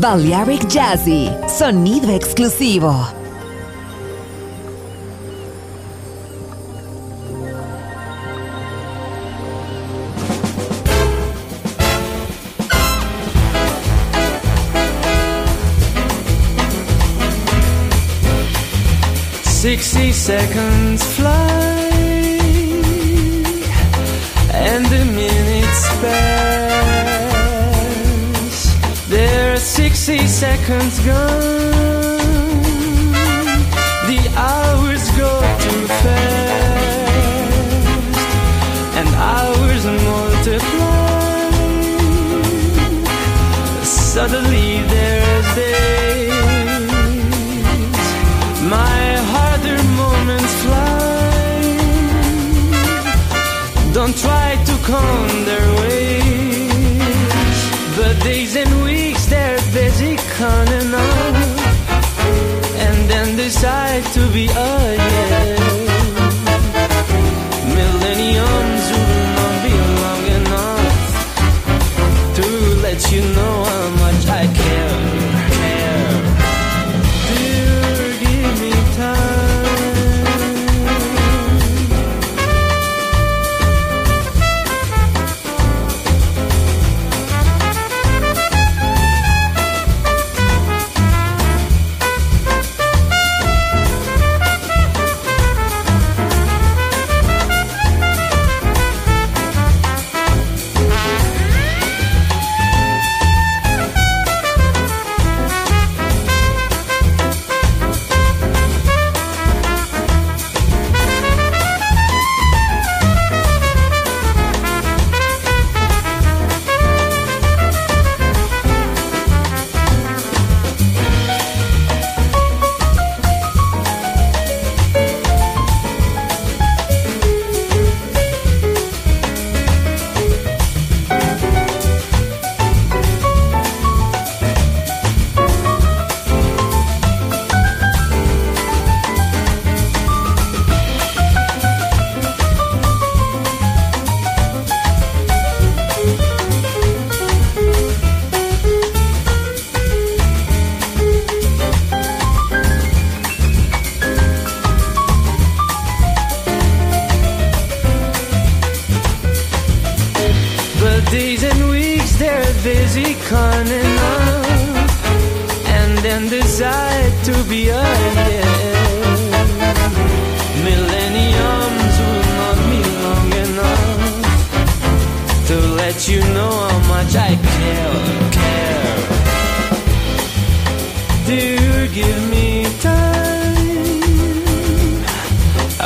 Balearic Jazzy, sonido exclusivo. Sixty seconds fly 60 seconds gone. The hours go too fast, and hours multiply. Suddenly there's days. My harder moments fly. Don't try to come their way The days and weeks there counting on. And then decide to be a yeah. Millenniums will not be long enough to let you know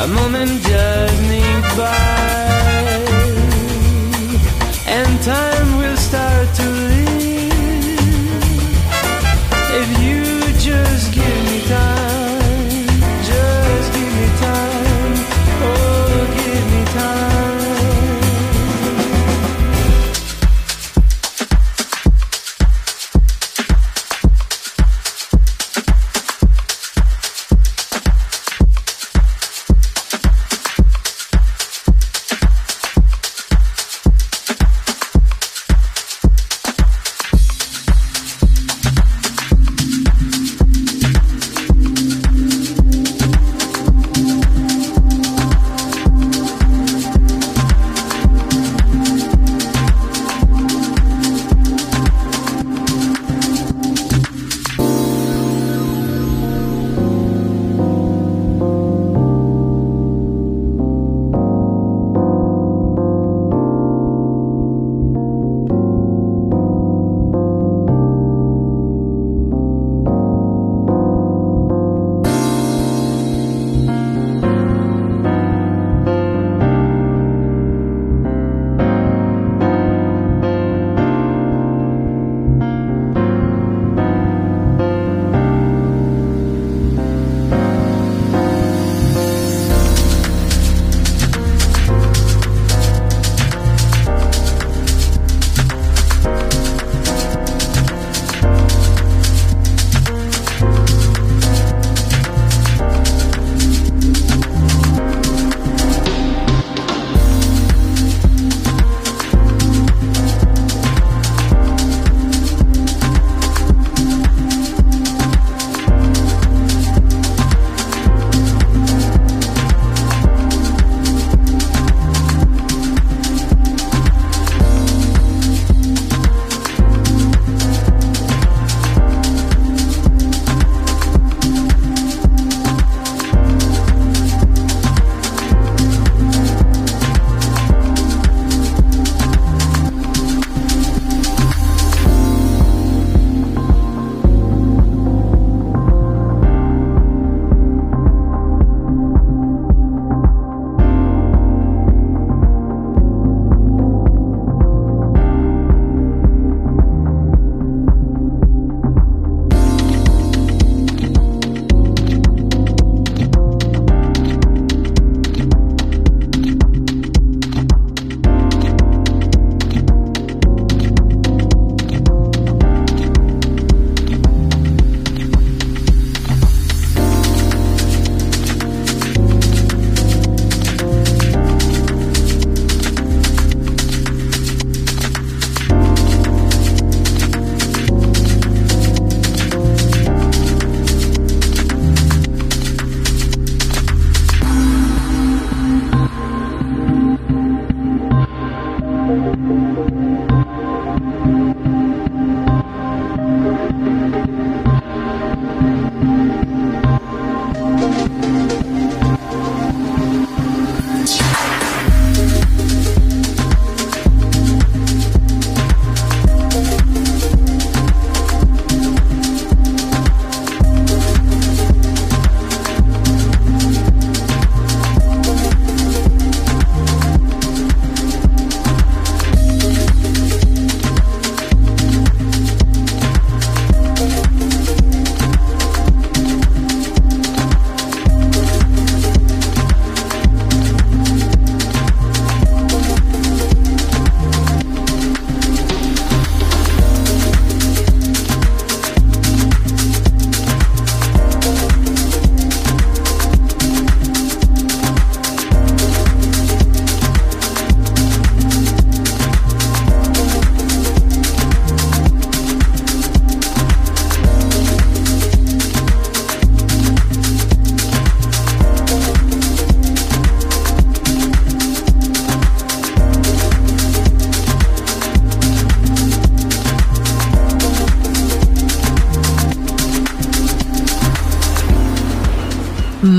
A moment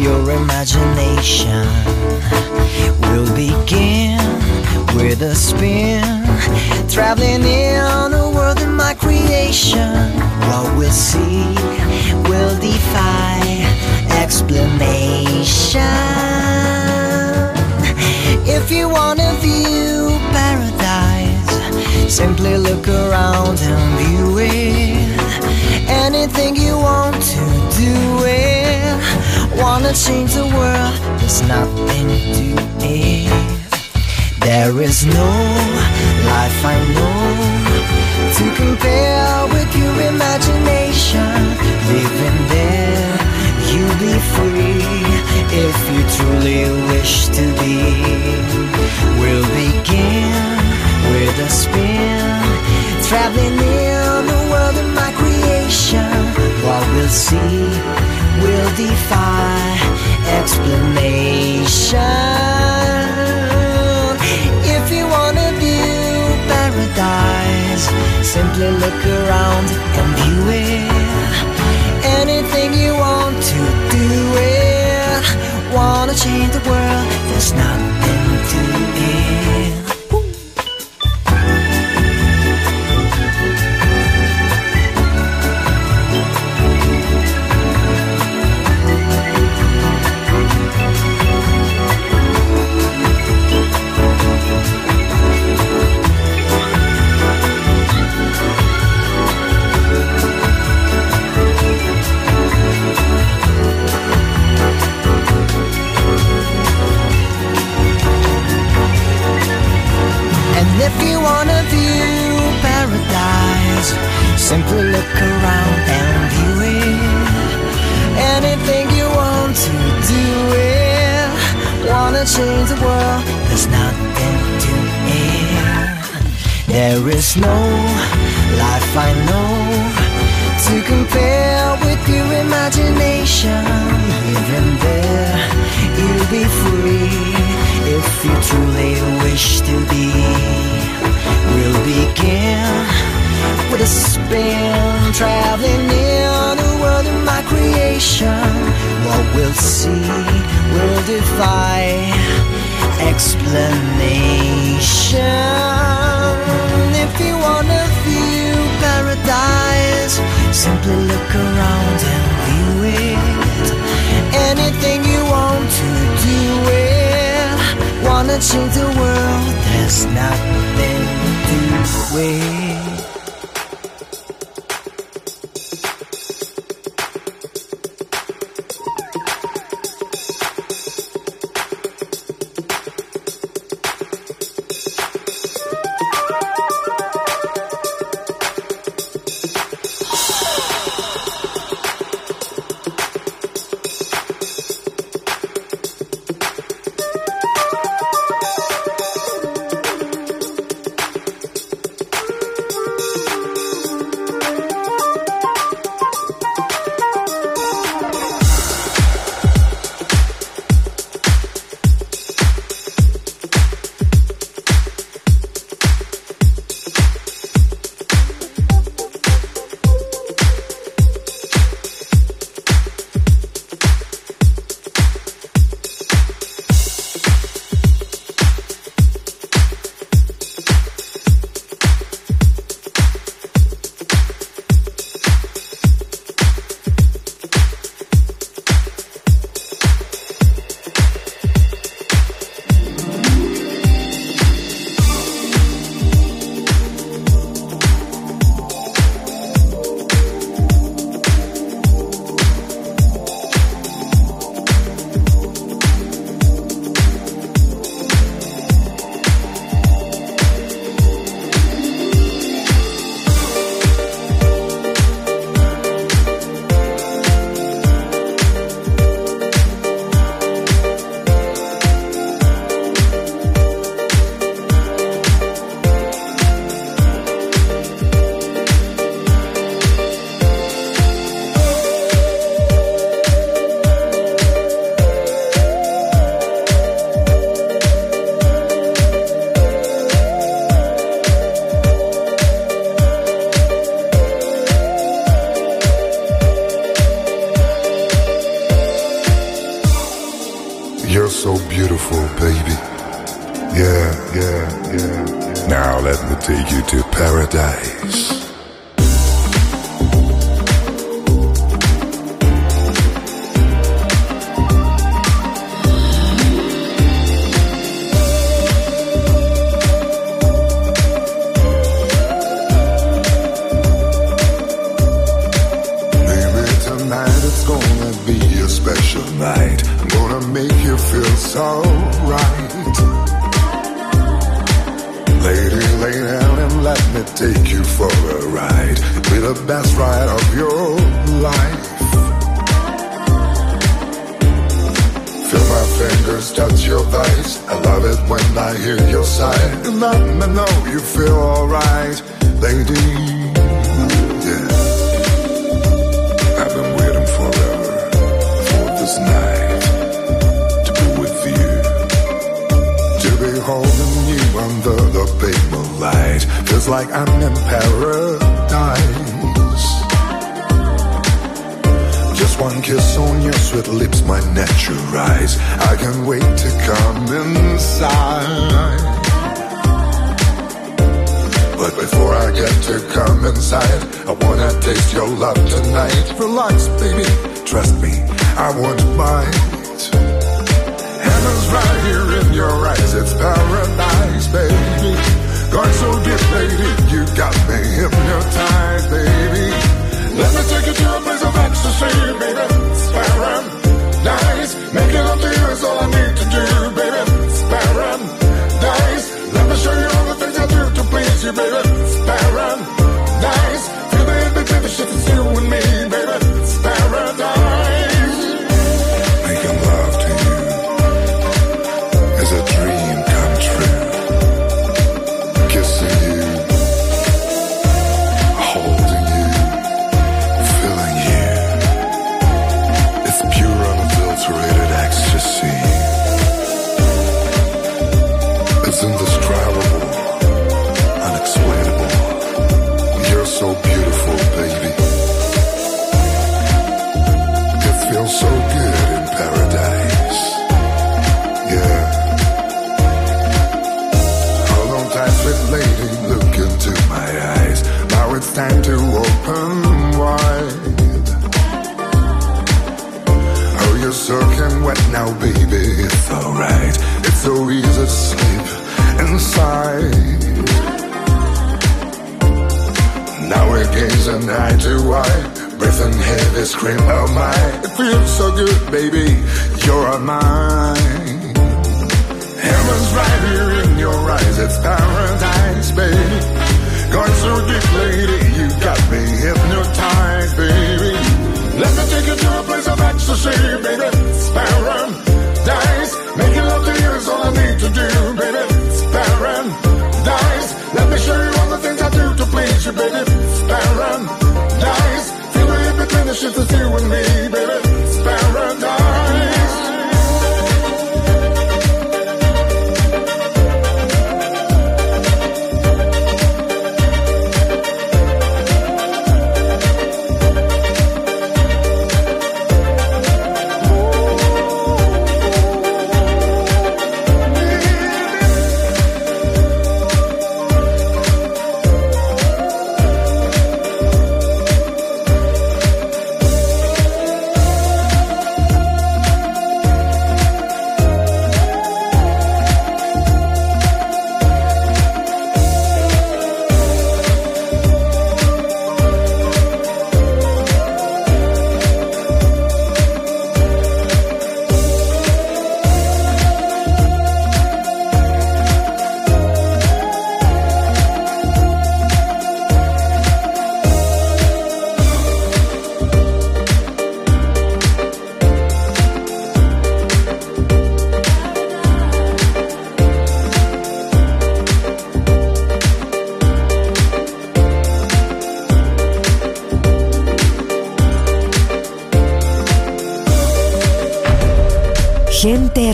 Your imagination. We'll begin with a spin, traveling in a world of my creation. What we'll see will defy explanation. If you wanna view paradise, simply look around and view it. Anything you Wanna change the world, there's nothing to it. There is no life I know to compare with your imagination. Living there, you'll be free if you truly wish to be. We'll begin with a spin, traveling in the world of my creation. What we'll see will defy explanation. If you wanna view paradise, simply look around and view it. Anything you want to do it. Wanna change the world, there's nothing wish to be. We'll begin with a spin, traveling in the world of my creation. What we'll see will defy explanation. If you wanna view paradise, simply look around and view it. Anything you change the world, there's nothing to it.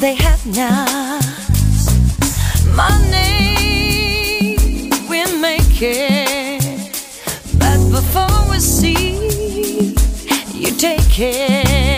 they have not. Money we make it, but before we see, you take it.